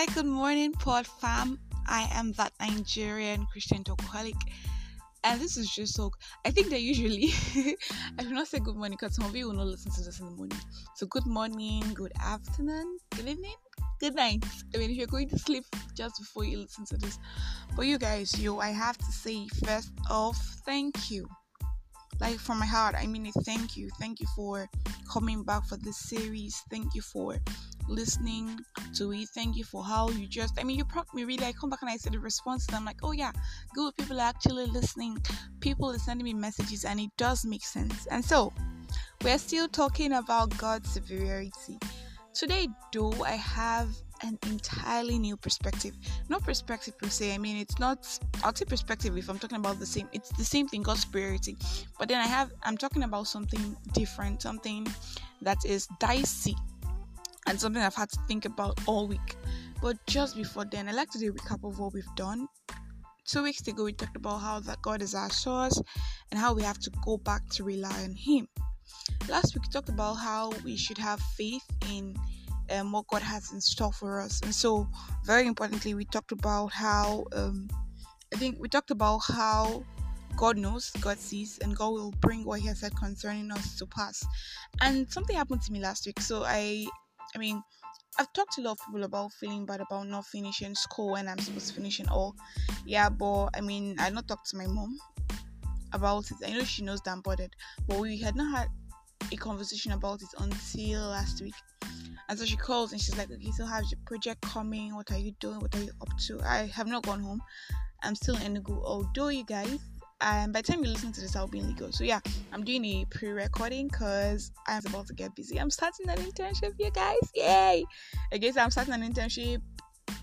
Hi, good morning, Pod Fam. I am that Nigerian Christian alcoholic, and this is just so. I think that usually I should not say good morning because some of you will not listen to this in the morning. So, good morning, good afternoon, good evening, good night. I mean, if you're going to sleep just before you listen to this, but you guys, yo, I have to say first off, thank you like from my heart i mean thank you thank you for coming back for this series thank you for listening to it thank you for how you just i mean you prompted me really i come back and i said the response and i'm like oh yeah good people are actually listening people are sending me messages and it does make sense and so we're still talking about god's superiority today though i have an entirely new perspective. Not perspective per se. I mean, it's not. I'll say perspective if I'm talking about the same. It's the same thing, God's superiority. But then I have. I'm talking about something different, something that is dicey, and something I've had to think about all week. But just before then, I like to do a recap of what we've done. Two weeks ago, we talked about how that God is our source and how we have to go back to rely on Him. Last week, we talked about how we should have faith in um, what God has in store for us. And so, very importantly, we talked about how um, I think we talked about how God knows, God sees, and God will bring what He has said concerning us to pass. And something happened to me last week. So I, I mean, I've talked to a lot of people about feeling bad about not finishing school when I'm supposed to finish and all. Yeah, but I mean, I not talked to my mom about it. I know she knows that I'm bothered, but we had not had a conversation about it until last week. And so she calls and she's like, Okay, so how's your project coming? What are you doing? What are you up to? I have not gone home. I'm still in the go. Although you guys, and by the time you listen to this, I'll be in Lagos. So yeah, I'm doing a pre-recording because I'm about to get busy. I'm starting an internship, you guys. Yay! I guess I'm starting an internship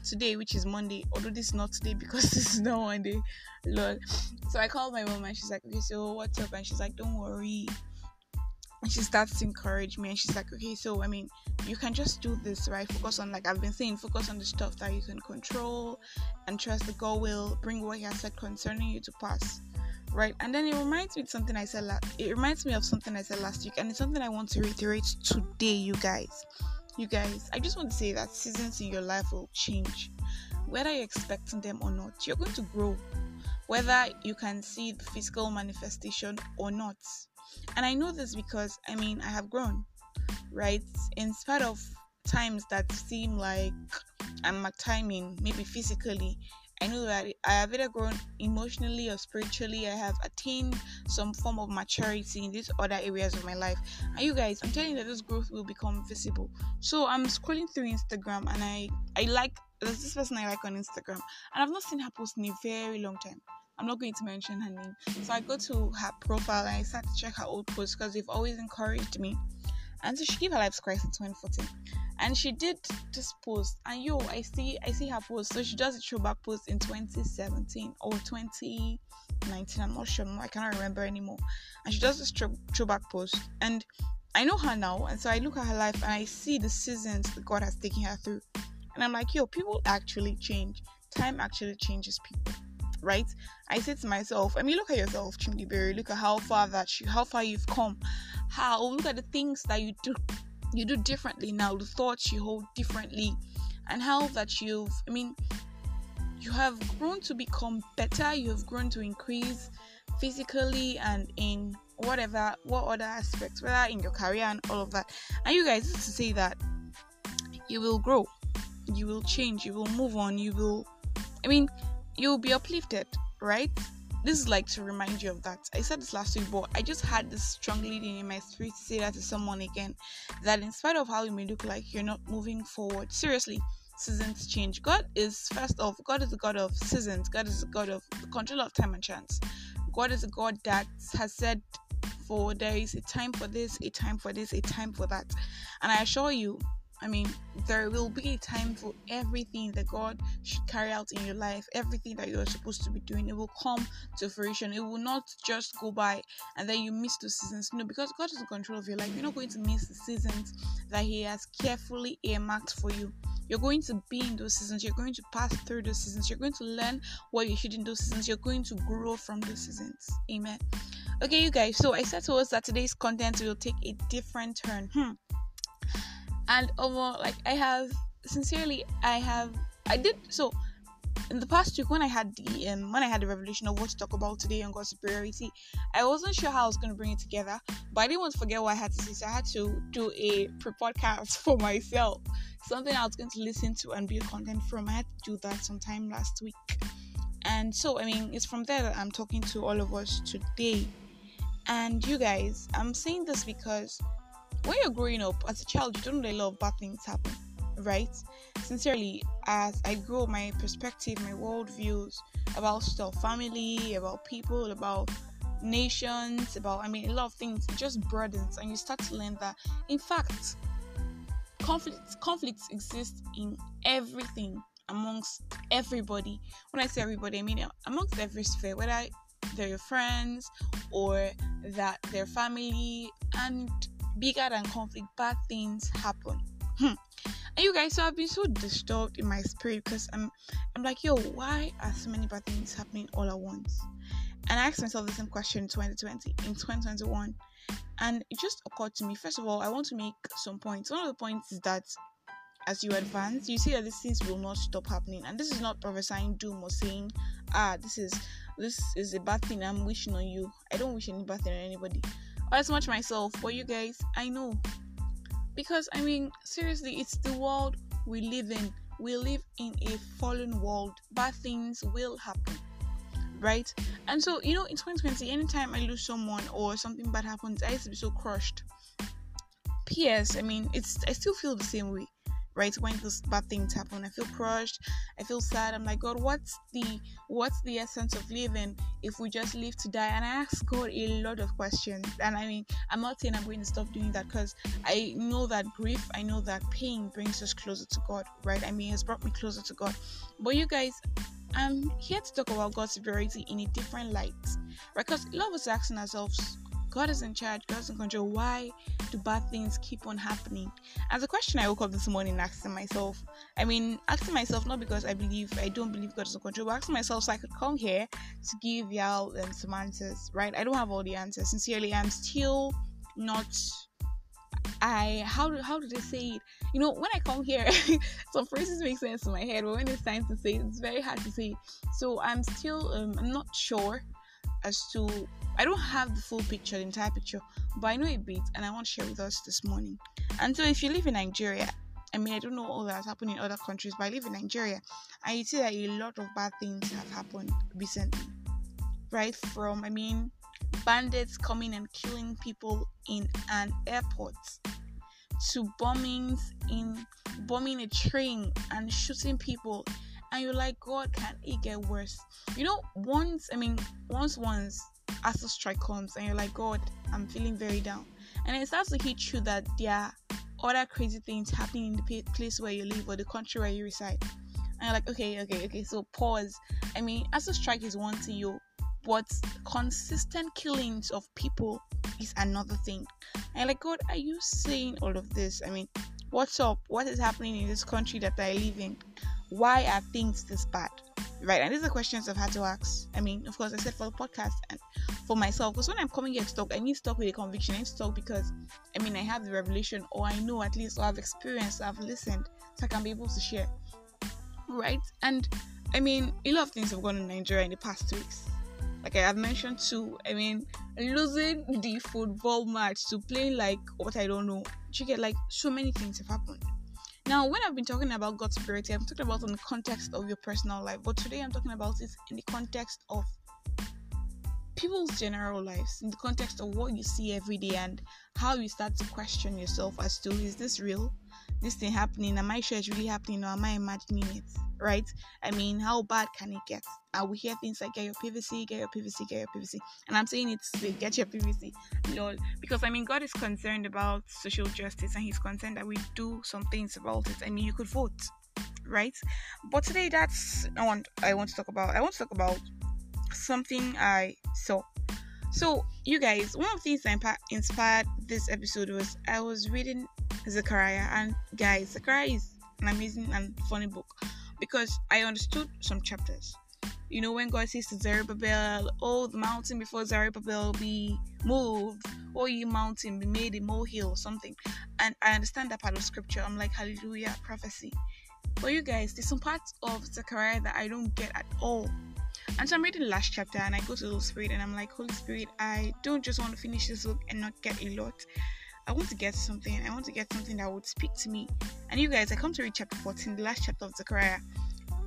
today, which is Monday. Although this is not today because this is not Monday. Lord. So I called my mom and she's like, Okay, so what's up? And she's like, Don't worry and she starts to encourage me and she's like okay so i mean you can just do this right? Focus on like i've been saying focus on the stuff that you can control and trust the god will bring what he has said concerning you to pass right? And then it reminds me of something i said last it reminds me of something i said last week and it's something i want to reiterate today you guys. You guys i just want to say that seasons in your life will change whether you're expecting them or not. You're going to grow whether you can see the physical manifestation or not and I know this because I mean, I have grown, right? In spite of times that seem like I'm timing, maybe physically, I know that I have either grown emotionally or spiritually. I have attained some form of maturity in these other areas of my life. And you guys, I'm telling you that this growth will become visible. So I'm scrolling through Instagram and I I like there's this person I like on Instagram and I've not seen her post in a very long time. I'm not going to mention her name. So I go to her profile and I start to check her old posts because they've always encouraged me. And so she gave her life Christ in 2014. And she did this post. And yo, I see I see her post. So she does a throwback post in 2017 or 2019. I'm not sure. I cannot remember anymore. And she does this throwback post. And I know her now. And so I look at her life and I see the seasons that God has taken her through. And I'm like, yo, people actually change. Time actually changes people right? I say to myself, I mean, look at yourself, Chimdi Look at how far that you, how far you've come. How look at the things that you do, you do differently now. The thoughts you hold differently, and how that you've, I mean, you have grown to become better. You have grown to increase physically and in whatever, what other aspects, whether in your career and all of that. And you guys, to say that you will grow, you will change, you will move on, you will. I mean, you'll be uplifted, right? This is like to remind you of that. I said this last week, but I just had this strong leading in my spirit to say that to someone again. That in spite of how you may look like you're not moving forward, seriously, seasons change. God is first off, God is a God of seasons. God is a God of the control of time and chance. God is a God that has said for there is a time for this, a time for this, a time for that. And I assure you, I mean, there will be a time for everything that God should carry out in your life, everything that you're supposed to be doing. It will come to fruition. It will not just go by and then you miss the seasons. No, because God is in control of your life. You're not going to miss the seasons that He has carefully earmarked for you. You're going to be in those seasons. You're going to pass through those seasons. You're going to learn what you should in those seasons. You're going to grow from those seasons. Amen. Okay, you guys. So I said to us that today's content will take a different turn. Hmm and over like I have sincerely I have I did so in the past week when I had the um, when I had the revelation of what to talk about today on God's superiority, I wasn't sure how I was going to bring it together, but I didn't want to forget what I had to say, so I had to do a pre-podcast for myself, something I was going to listen to and build content from. I had to do that sometime last week, and so I mean it's from there that I'm talking to all of us today, and you guys. I'm saying this because when you're growing up as a child, you don't know a lot of bad things happen right? Sincerely, as I grow my perspective, my worldviews about stuff, family, about people, about nations, about I mean a lot of things, just broadens and you start to learn that in fact conflicts conflicts exist in everything amongst everybody. When I say everybody, I mean amongst every sphere, whether they're your friends or that their family and bigger than conflict, bad things happen. Hmm. And you guys, so I've been so disturbed in my spirit because I'm I'm like, yo, why are so many bad things happening all at once? And I asked myself the same question in 2020, in 2021. And it just occurred to me, first of all, I want to make some points. One of the points is that as you advance, you see that these things will not stop happening. And this is not prophesying doom or saying, ah, this is this is a bad thing I'm wishing on you. I don't wish any bad thing on anybody. As much myself, but you guys, I know because I mean, seriously, it's the world we live in. We live in a fallen world. Bad things will happen, right? And so, you know, in 2020, anytime I lose someone or something bad happens, I used to be so crushed. P.S. I mean, it's I still feel the same way right when those bad things happen i feel crushed. I feel sad. I'm like god what's the what's the essence of living if we just live to die? And i ask god a lot of questions. And i mean i'm not saying i'm going to stop doing that because i know that grief i know that pain brings us closer to god right? I mean it's brought me closer to god. But you guys i'm here to talk about god's superiority in a different light right? Because a lot of us asking ourselves God is in charge, God is in control. Why do bad things keep on happening? As a question I woke up this morning asking myself. I mean, asking myself not because I believe I don't believe God is in control, but asking myself so I could come here to give y'all um, some answers, right? I don't have all the answers. Sincerely, I'm still not I how do how do they say it? You know, when I come here, some phrases make sense in my head, but when it's time to say it, it's very hard to say. So I'm still um, I'm not sure as to I don't have the full picture, the entire picture, but I know a bit and I want to share with us this morning. And so if you live in Nigeria, I mean I don't know all that's happened in other countries, but I live in Nigeria and you see that a lot of bad things have happened recently. Right from I mean bandits coming and killing people in an airport to bombings in bombing a train and shooting people and you're like god can it get worse you know once i mean once once ASUU strike comes and you're like, God, I'm feeling very down. And it starts to hit you that there are other crazy things happening in the place where you live or the country where you reside. And you're like, okay, okay, okay, so pause. I mean, ASUU strike is one thing, you, but consistent killings of people is another thing. And like, God, are you saying all of this? I mean, what's up? What is happening in this country that I live in? Why are things this bad? right? And these are questions I've had to ask. I mean, of course, I said for the podcast and for myself, because when I'm coming here to talk, I need to talk with a conviction. I need to talk because, I mean, I have the revelation, or I know at least, or I've experienced, or I've listened, so I can be able to share, right? And I mean, a lot of things have gone in Nigeria in the past two weeks. Like I have mentioned too, I mean, losing the football match to playing like what I don't know. You get like so many things have happened now, when I've been talking about God's purity, I'm talking about in the context of your personal life, but today I'm talking about it in the context of people's general lives, in the context of what you see every day and how you start to question yourself as to is this real? This thing happening? Am I sure it's really happening or am I imagining it? Right? I mean, how bad can it get? I will hear things like get your PVC, get your PVC, get your PVC. And I'm saying it's get your PVC, lol. Because I mean, God is concerned about social justice and He's concerned that we do some things about it. I mean, you could vote, right? But today, that's not what I want to talk about. I want to talk about something I saw. So, you guys, one of the things that inspired this episode was I was reading Zechariah, and guys, Zechariah is an amazing and funny book because I understood some chapters. You know, when God says to Zerubbabel, Oh, the mountain before Zerubbabel be moved, or oh, ye mountain be made a molehill or something. And I understand that part of scripture. I'm like, Hallelujah, prophecy. But you guys, there's some parts of Zechariah that I don't get at all. And so I'm reading the last chapter and I go to the Holy Spirit and I'm like, Holy Spirit, I don't just want to finish this book and not get a lot. I want to get something. I want to get something that would speak to me. And you guys, I come to read chapter 14, the last chapter of Zechariah,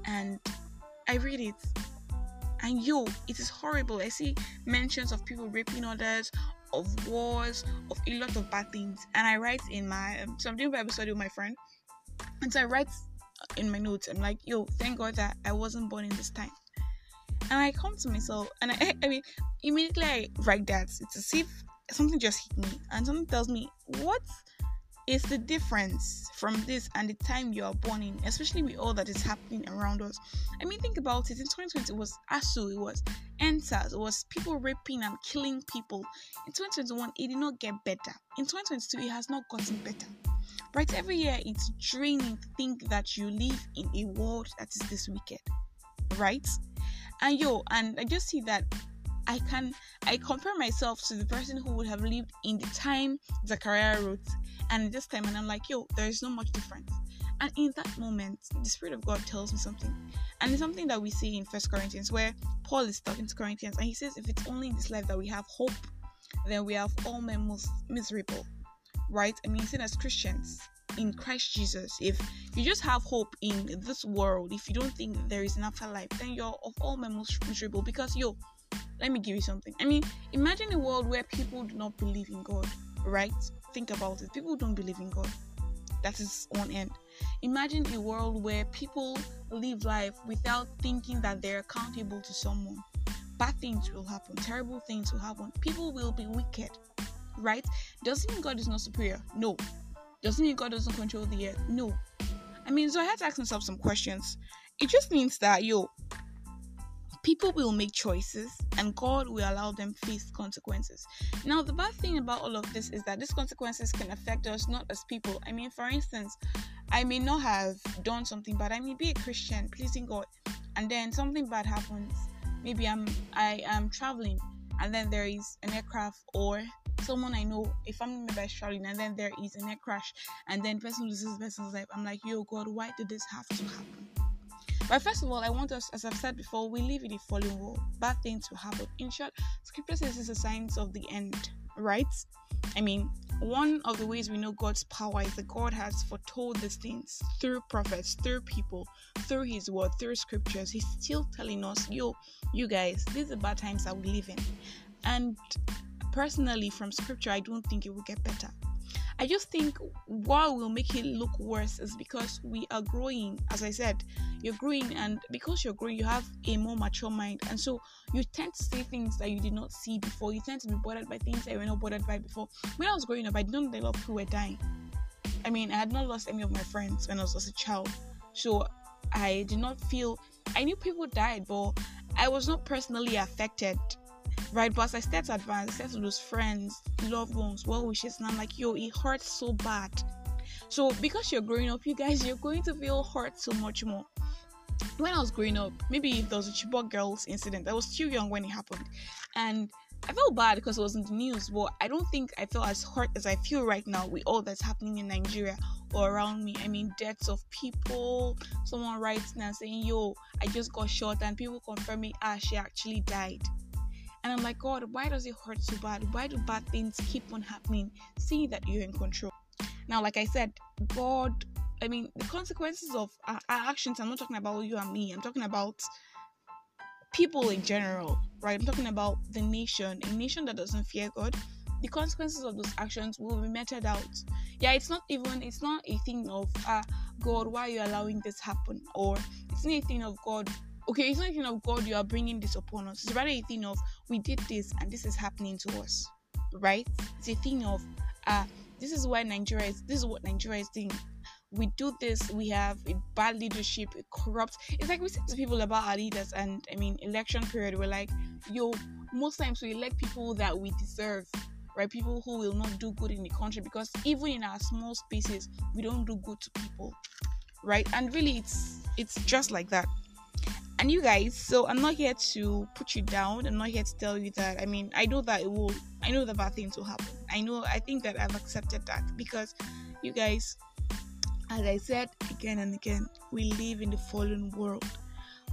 and I read it. And yo, it is horrible. I see mentions of people raping others, of wars, of a lot of bad things. And I write in my, um, so I'm doing Bible study with my friend. And so I write in my notes, I'm like, yo, thank God that I wasn't born in this time. And I come to myself, and I, I mean, immediately I write that. It's as if something just hit me and something tells me what is the difference from this and the time you are born in, especially with all that is happening around us. I mean, think about it. In 2020, it was ASUU, it was EndSARS, it was people raping and killing people. In 2021, it did not get better. In 2022, it has not gotten better. Right? Every year, it's draining to think that you live in a world that is this wicked. Right? And yo, and I just see that I can I compare myself to the person who would have lived in the time Zechariah wrote and this time and I'm like, yo, there is not much difference. And in that moment, the Spirit of God tells me something. And it's something that we see in First Corinthians where Paul is talking to Corinthians and he says, if it's only in this life that we have hope, then we have all men most miserable. Right? I mean, seen as Christians in Christ Jesus, if you just have hope in this world, if you don't think there is an afterlife, then you're of all men most miserable because yo, let me give you something. I mean, imagine a world where people do not believe in God, right? Think about it. People don't believe in God. That is one end. Imagine a world where people live life without thinking that they're accountable to someone. Bad things will happen, terrible things will happen. People will be wicked, right? Doesn't mean God is not superior. No. Doesn't mean God doesn't control the earth. No. I mean, so I had to ask myself some questions. It just means that, yo, people will make choices and God will allow them face consequences. Now, the bad thing about all of this is that these consequences can affect us not as people. I mean, for instance, I may not have done something bad. I may be a Christian, pleasing God, and then something bad happens. Maybe I'm I am traveling and then there is an aircraft or someone I know, a family member is traveling, and then there is an air crash, and then person loses person's life. I'm like, yo, God, why did this have to happen? But first of all, I want us, as I've said before, we live in a fallen world. Bad things will happen. In short, scripture says it's a signs of the end, right? I mean, one of the ways we know God's power is that God has foretold these things through prophets, through people, through His word, through scriptures. He's still telling us, yo, you guys, these are bad times that we live in. And personally, from scripture, I don't think it will get better. I just think what will make it look worse is because we are growing. As I said, you're growing, and because you're growing, you have a more mature mind, and so you tend to see things that you did not see before. You tend to be bothered by things that you were not bothered by before. When I was growing up, I didn't know a lot of people were dying. I mean, I had not lost any of my friends when I was a child, so I did not feel. I knew people died, but I was not personally affected right? But as I to advance, I start to lose friends, loved ones, well wishes, and I'm like, yo, it hurts so bad. So because you're growing up, you guys, you're going to feel hurt so much more. When I was growing up, maybe there was a Chibok girls incident, I was too young when it happened, and I felt bad because it was in the news, but I don't think I felt as hurt as I feel right now with all that's happening in Nigeria or around me. I mean, deaths of people, someone writes now saying, Yo, I just got shot, and people confirming, Ah, she actually died. And I'm like, God, why does it hurt so bad? Why do bad things keep on happening? Seeing that you're in control. Now, like I said, God, I mean, the consequences of our, our actions, I'm not talking about you and me, I'm talking about people in general, right? I'm talking about the nation, a nation that doesn't fear God. The consequences of those actions will be meted out. Yeah, it's not even, it's not a thing of, uh, God, why are you allowing this happen? Or it's not a thing of God, okay, it's not a thing of God, you are bringing this upon us. It's rather a thing of we did this and this is happening to us, right? It's a thing of uh, this is why Nigeria is, this is what Nigeria is doing. We do this, we have a bad leadership, it corrupt. It's like we say to people about our leaders, and I mean, election period, we're like, yo, most times we elect people that we deserve, right? People who will not do good in the country because even in our small spaces, we don't do good to people, right? And really, it's it's just like that and you guys so i'm not here to put you down i'm not here to tell you that i mean i know that it will i know that bad things will happen i know i think that i've accepted that because you guys As I said again and again, we live in the fallen world.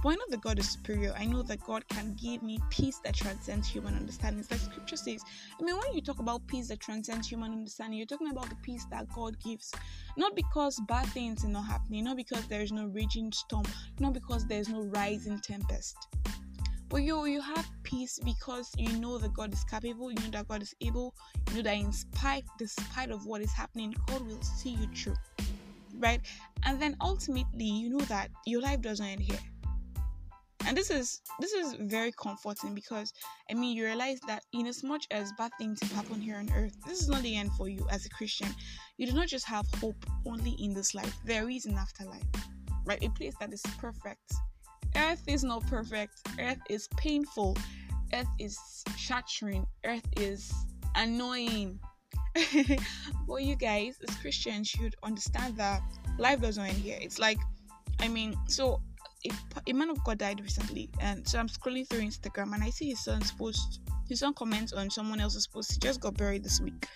But I know that God is superior. I know that God can give me peace that transcends human understanding. It's like scripture says. I mean, when you talk about peace that transcends human understanding, you're talking about the peace that God gives. Not because bad things are not happening, not because there is no raging storm, not because there is no rising tempest. But you you have peace because you know that God is capable, you know that God is able, you know that in spite despite of what is happening, God will see you through. Right? And then ultimately you know that your life doesn't end here and this is this is very comforting because i mean you realize that in as much as bad things happen here on earth this is not the end for you as a christian. You do not just have hope only in this life. There is an afterlife right? A place that is perfect. Earth is not perfect. Earth is painful. Earth is shattering. Earth is annoying. But you guys as christians should understand that life doesn't end here. It's like i mean so a, a man of God died recently, and so I'm scrolling through Instagram and I see his son's post. His son comments on someone else's post. He just got buried this week,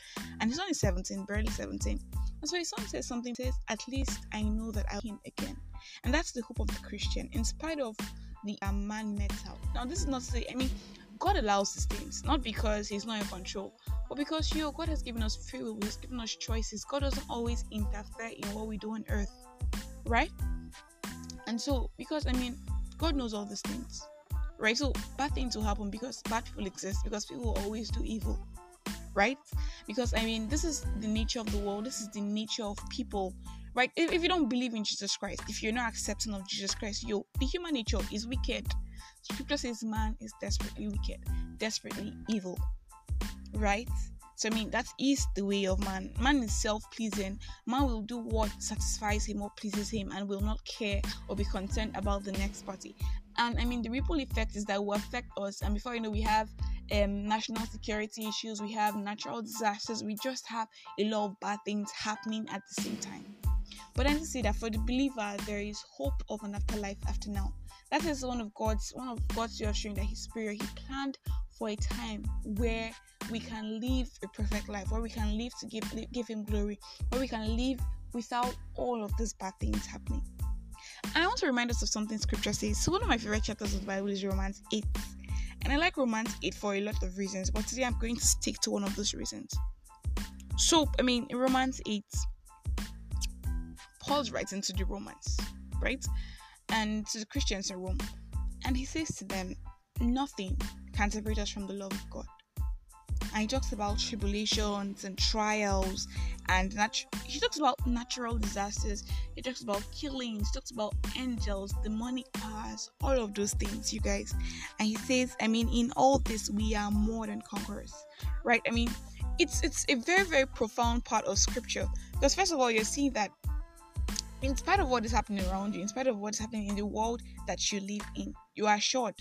and his son is 17, barely 17. And so his son says something. Says, "At least I know that I'll him again," and that's the hope of the Christian, in spite of the uh, man metal. Now, this is not to say. I mean, God allows these things, not because He's not in control, but because you, know, God has given us free will, He's given us choices. God doesn't always interfere in what we do on earth, right? And so, because I mean, God knows all these things, right? So, bad things will happen because bad people exist, because people always do evil, right? Because I mean, this is the nature of the world, this is the nature of people, right? If, if you don't believe in Jesus Christ, if you're not accepting of Jesus Christ, yo, the human nature is wicked. Scripture says man is desperately wicked, desperately evil, right? So I mean that is the way of man. Man is self-pleasing. Man will do what satisfies him or pleases him and will not care or be concerned about the next party. And I mean the ripple effect is that will affect us. And before you know, we have um, national security issues, we have natural disasters, we just have a lot of bad things happening at the same time. But then to say that for the believer, there is hope of an afterlife after now. That is one of God's one of God's way of showing that His Spirit He planned for a time where we can live a perfect life, where we can live to give give Him glory, where we can live without all of these bad things happening. And I want to remind us of something Scripture says. So one of my favorite chapters of the Bible is Romans 8, and I like Romans 8 for a lot of reasons. But today I'm going to stick to one of those reasons. So I mean, in Romans 8, Paul's writing to the Romans, right? And to the Christians in Rome. And he says to them, Nothing can separate us from the love of God. And he talks about tribulations and trials, and nat- he talks about natural disasters. He talks about killings. He talks about angels, demonic powers, all of those things, you guys. And he says, I mean, in all this, we are more than conquerors, right? I mean, it's it's a very very profound part of scripture because first of all, you're seeing that in spite of what is happening around you, in spite of what's happening in the world that you live in, you are assured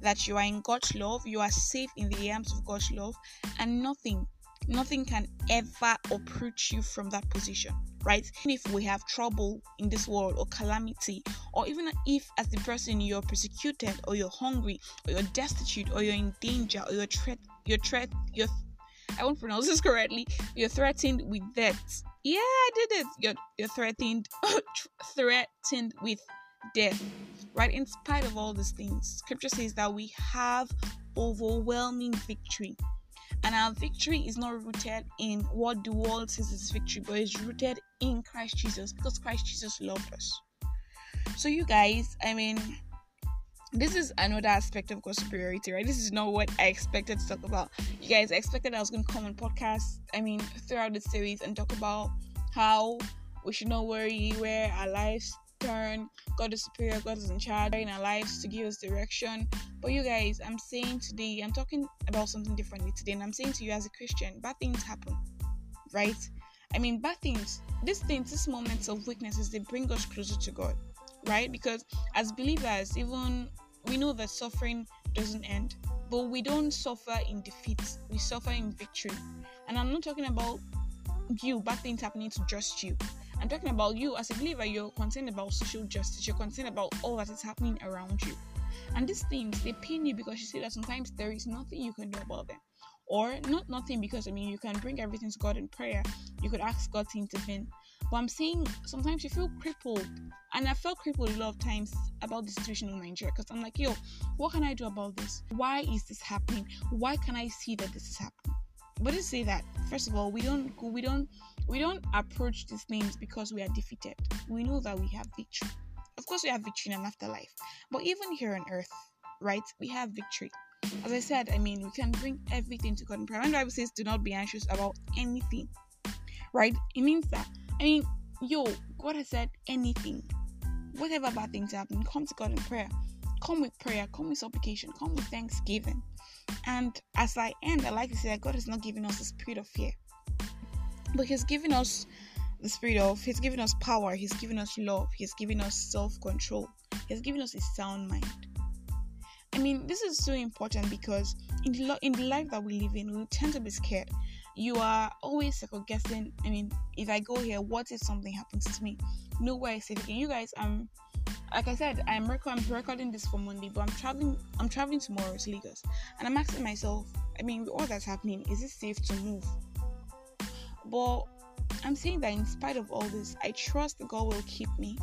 that you are in God's love, you are safe in the arms of God's love, and nothing, nothing can ever uproot you from that position, right? Even if we have trouble in this world or calamity, or even if as the person you're persecuted, or you're hungry, or you're destitute, or you're in danger, or you're threat, you're threat, you're I won't pronounce this correctly. You're threatened with death. Yeah, I did it. You're you're threatened threatened with death right? In spite of all these things, scripture says that we have overwhelming victory. And our victory is not rooted in what the world says is victory, but is rooted in Christ Jesus because Christ Jesus loved us. So, you guys, I mean, this is another aspect of God's superiority, right? This is not what I expected to talk about. You guys I expected I was going to come on podcast, I mean, throughout the series and talk about how we should not worry where our lives turn. God is superior. God is in charge in our lives to give us direction. But you guys, I'm saying today, I'm talking about something differently today, and I'm saying to you as a Christian, bad things happen, right? I mean, bad things, these things, these moments of weaknesses, they bring us closer to God, right? Because as believers, even we know that suffering doesn't end, but we don't suffer in defeat, we suffer in victory. And I'm not talking about you, bad things happening to just you. I'm talking about you as a believer, you're concerned about social justice, you're concerned about all that is happening around you. And these things they pain you because you see that sometimes there is nothing you can do about them. Or not nothing because I mean you can bring everything to God in prayer. You could ask God to intervene. But I'm saying sometimes you feel crippled. And I felt crippled a lot of times about the situation in Nigeria because I'm like, yo, what can I do about this? Why is this happening? Why can I see that this is happening? But to say that, first of all, we don't go, we don't we don't approach these things because we are defeated. We know that we have victory. Of course, we have victory in an afterlife. But even here on earth, right, we have victory. As I said, I mean, we can bring everything to God in prayer. When the Bible says, do not be anxious about anything, right? It means that, I mean, yo, God has said anything. Whatever bad things happen, come to God in prayer. Come with prayer, come with supplication, come with thanksgiving. And as I end, I like to say that God has not given us the spirit of fear, but He's given us the spirit of, He's given us power, He's given us love, He's given us self control, He's given us a sound mind. I mean, this is so important because in the, lo- in the life that we live in, we tend to be scared. You are always second guessing. I mean, if I go here, what if something happens to me? Nowhere I say again. You guys, I'm like I said, I'm, rec- I'm recording this for Monday, but I'm traveling. I'm traveling tomorrow to Lagos, and I'm asking myself. I mean, with all that's happening, is it safe to move? But I'm saying that in spite of all this, I trust God will keep me.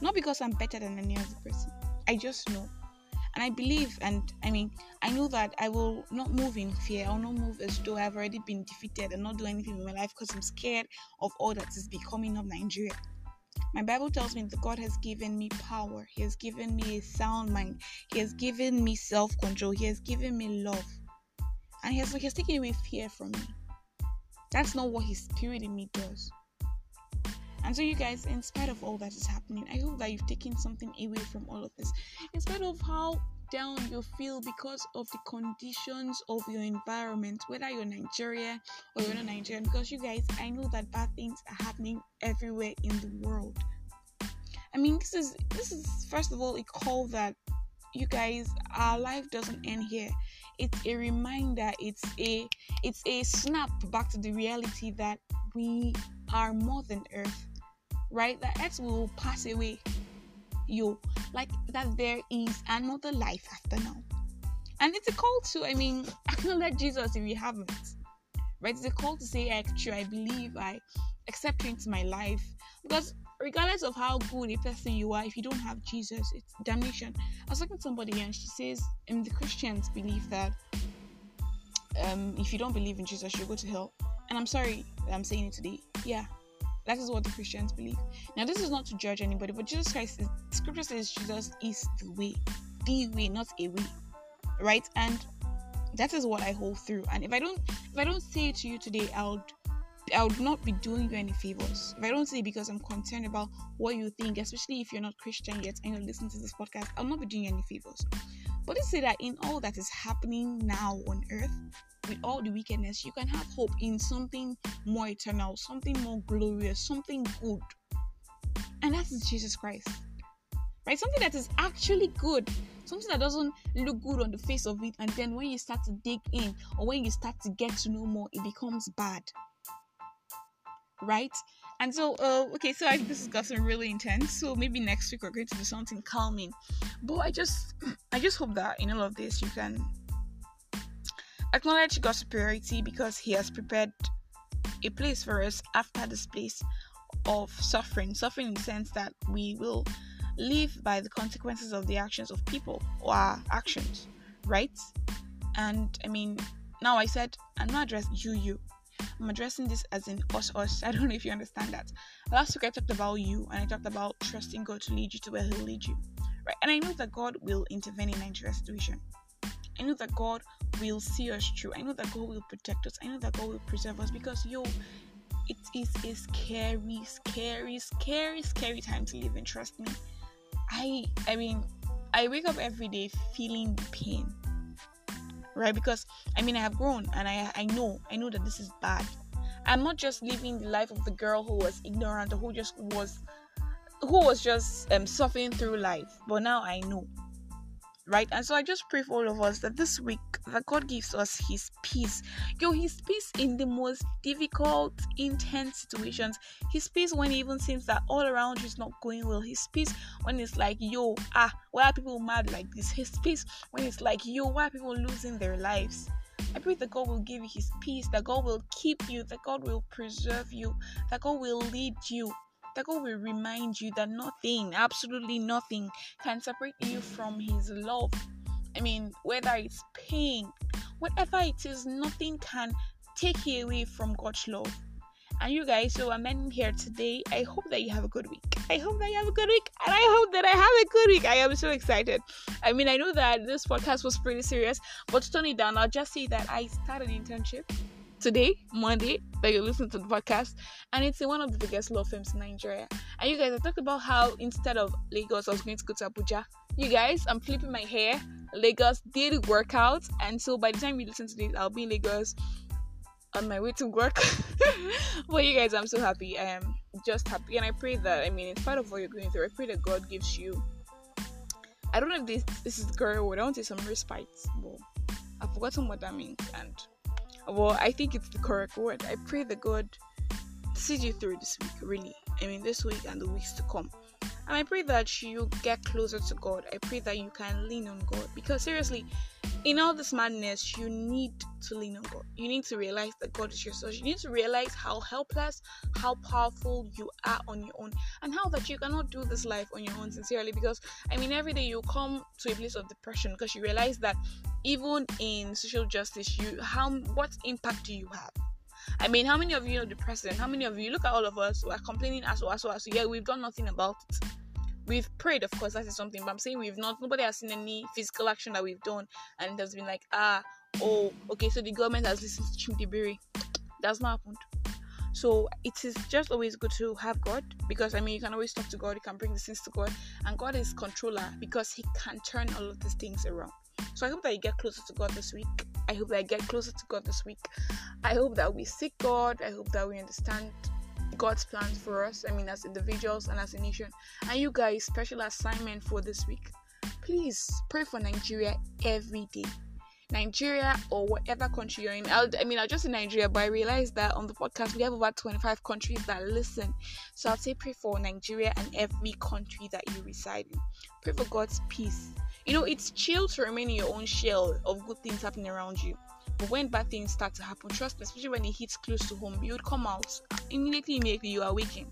Not because I'm better than any other person. I just know and I believe, and I mean, I know that I will not move in fear. I will not move as though I've already been defeated and not do anything in my life because I'm scared of all that is becoming of Nigeria. My Bible tells me that God has given me power. He has given me a sound mind. He has given me self control. He has given me love. And he has, he has taken away fear from me. That's not what His Spirit in me does. And so, you guys, in spite of all that is happening, I hope that you've taken something away from all of this. In spite of how down you feel because of the conditions of your environment, whether you're Nigeria or you're not Nigerian, because you guys, I know that bad things are happening everywhere in the world. I mean, this is this is first of all a call that you guys, our life doesn't end here. It's a reminder. It's a it's a snap back to the reality that we are more than Earth right? That Earth will pass away. You like that there is another life after now. And it's a call to, I mean, acknowledge Jesus if you haven't. Right? It's a call to say, actually, I believe I accept you into my life. Because regardless of how good a person you are, if you don't have Jesus, it's damnation. I was talking to somebody and she says, and the Christians believe that um, if you don't believe in Jesus, you'll go to hell. And I'm sorry I'm saying it today. Yeah, that is what the Christians believe. Now, this is not to judge anybody, but Jesus Christ, is, Scripture says Jesus is the way, the way, not a way, right? And that is what I hold through. And if I don't, if I don't say it to you today, I'll I would not be doing you any favors. If I don't say because I'm concerned about what you think, especially if you're not Christian yet and you're listening to this podcast, I'll not be doing you any favors. But to say that in all that is happening now on earth, with all the wickedness, you can have hope in something more eternal, something more glorious, something good. And that is Jesus Christ. Right? Something that is actually good. Something that doesn't look good on the face of it, and then when you start to dig in or when you start to get to know more, it becomes bad. Right? And so, uh, okay, so I, this has gotten really intense. So maybe next week we're going to do something calming. But I just, I just hope that in all of this you can acknowledge God's superiority because He has prepared a place for us after this place of suffering. Suffering in the sense that we will live by the consequences of the actions of people or our actions, right? And I mean, now I said I'm not addressing you, you. I'm addressing this as in us, us. I don't know if you understand that. Last week I talked about you and I talked about trusting God to lead you to where He'll lead you, right? And I know that God will intervene in Nigeria's situation. I know that God will see us through. I know that God will protect us. I know that God will preserve us because yo, it is a scary, scary, scary, scary time to live in. Trust me. I I mean, I wake up every day feeling the pain. Right? Because I mean I have grown and I I know, I know that this is bad. I'm not just living the life of the girl who was ignorant or who just was who was just um, suffering through life. But now I know right? And so I just pray for all of us that this week that God gives us His peace. Yo, His peace in the most difficult, intense situations. His peace when it even seems that all around you is not going well. His peace when it's like, yo, ah, why are people mad like this? His peace when it's like, yo, why are people losing their lives? I pray that God will give you His peace, that God will keep you, that God will preserve you, that God will lead you, that God will remind you that nothing, absolutely nothing, can separate you from His love. I mean, whether it's pain, whatever it is, nothing can take you away from God's love. And you guys, so I'm ending here today. I hope that you have a good week. I hope that you have a good week. And I hope that I have a good week. I am so excited. I mean, I know that this podcast was pretty serious, but to tone it down, I'll just say that I started an internship today, Monday, that you listen to the podcast, and it's in one of the biggest law firms in Nigeria. And you guys, I talked about how instead of Lagos, I was going to go to Abuja. You guys, I'm flipping my hair. Lagos did work out, and so by the time you listen to this, I'll be in Lagos on my way to work. but you guys, I'm so happy. I am just happy, and I pray that I mean, in spite of what you're going through, I pray that God gives you. I don't know if this this is the correct word. I want to say some respite, but I've forgotten what that means. And well, I think it's the correct word. I pray that God sees you through this week. Really, I mean, this week and the weeks to come. And I pray that you get closer to God. I pray that you can lean on God because seriously, in all this madness, you need to lean on God. You need to realize that God is your source. You need to realize how helpless, how powerful you are on your own, and how that you cannot do this life on your own sincerely. Because I mean, every day you come to a place of depression because you realize that even in social justice, you how what impact do you have? I mean, how many of you know the president? How many of you look at all of us who are complaining as well as well as yeah, we've done nothing about it we've prayed, of course, that is something, but I'm saying we've not, nobody has seen any physical action that we've done, and it has been like, ah, oh, okay, so the government has listened to Chimdibiri. That's not happened. So it is just always good to have God because I mean you can always talk to God, you can bring the things to God, and God is controller because He can turn all of these things around. So I hope that you get closer to God this week. I hope that I get closer to God this week. I hope that we seek God. I hope that we understand God's plans for us. I mean, as individuals and as a nation. And you guys, special assignment for this week. Please pray for Nigeria every day. Nigeria or whatever country you're in. I mean, I just in Nigeria, but I realized that on the podcast we have about 25 countries that listen. So I'll say pray for Nigeria and every country that you reside in. Pray for God's peace. You know, it's chill to remain in your own shell of good things happening around you. But when bad things start to happen, trust me, especially when it hits close to home, you would come out immediately, immediately you are waking.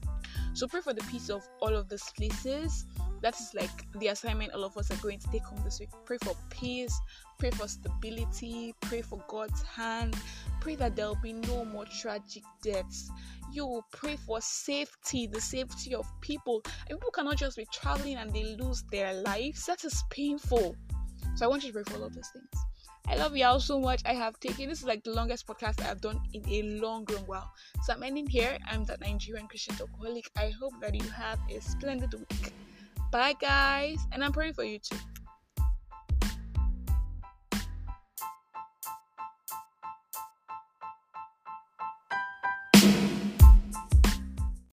So pray for the peace of all of these places. That is like the assignment all of us are going to take home this week. Pray for peace, pray for stability, pray for God's hand, pray that there will be no more tragic deaths. You pray for safety, the safety of people. And people cannot just be traveling and they lose their lives. That is painful. So I want you to pray for all of those things. I love y'all so much. I have taken this is like the longest podcast I've done in a long, long while. So I'm ending here. I'm that Nigerian Christian alcoholic. I hope that you have a splendid week. Bye, guys, and I'm praying for you too.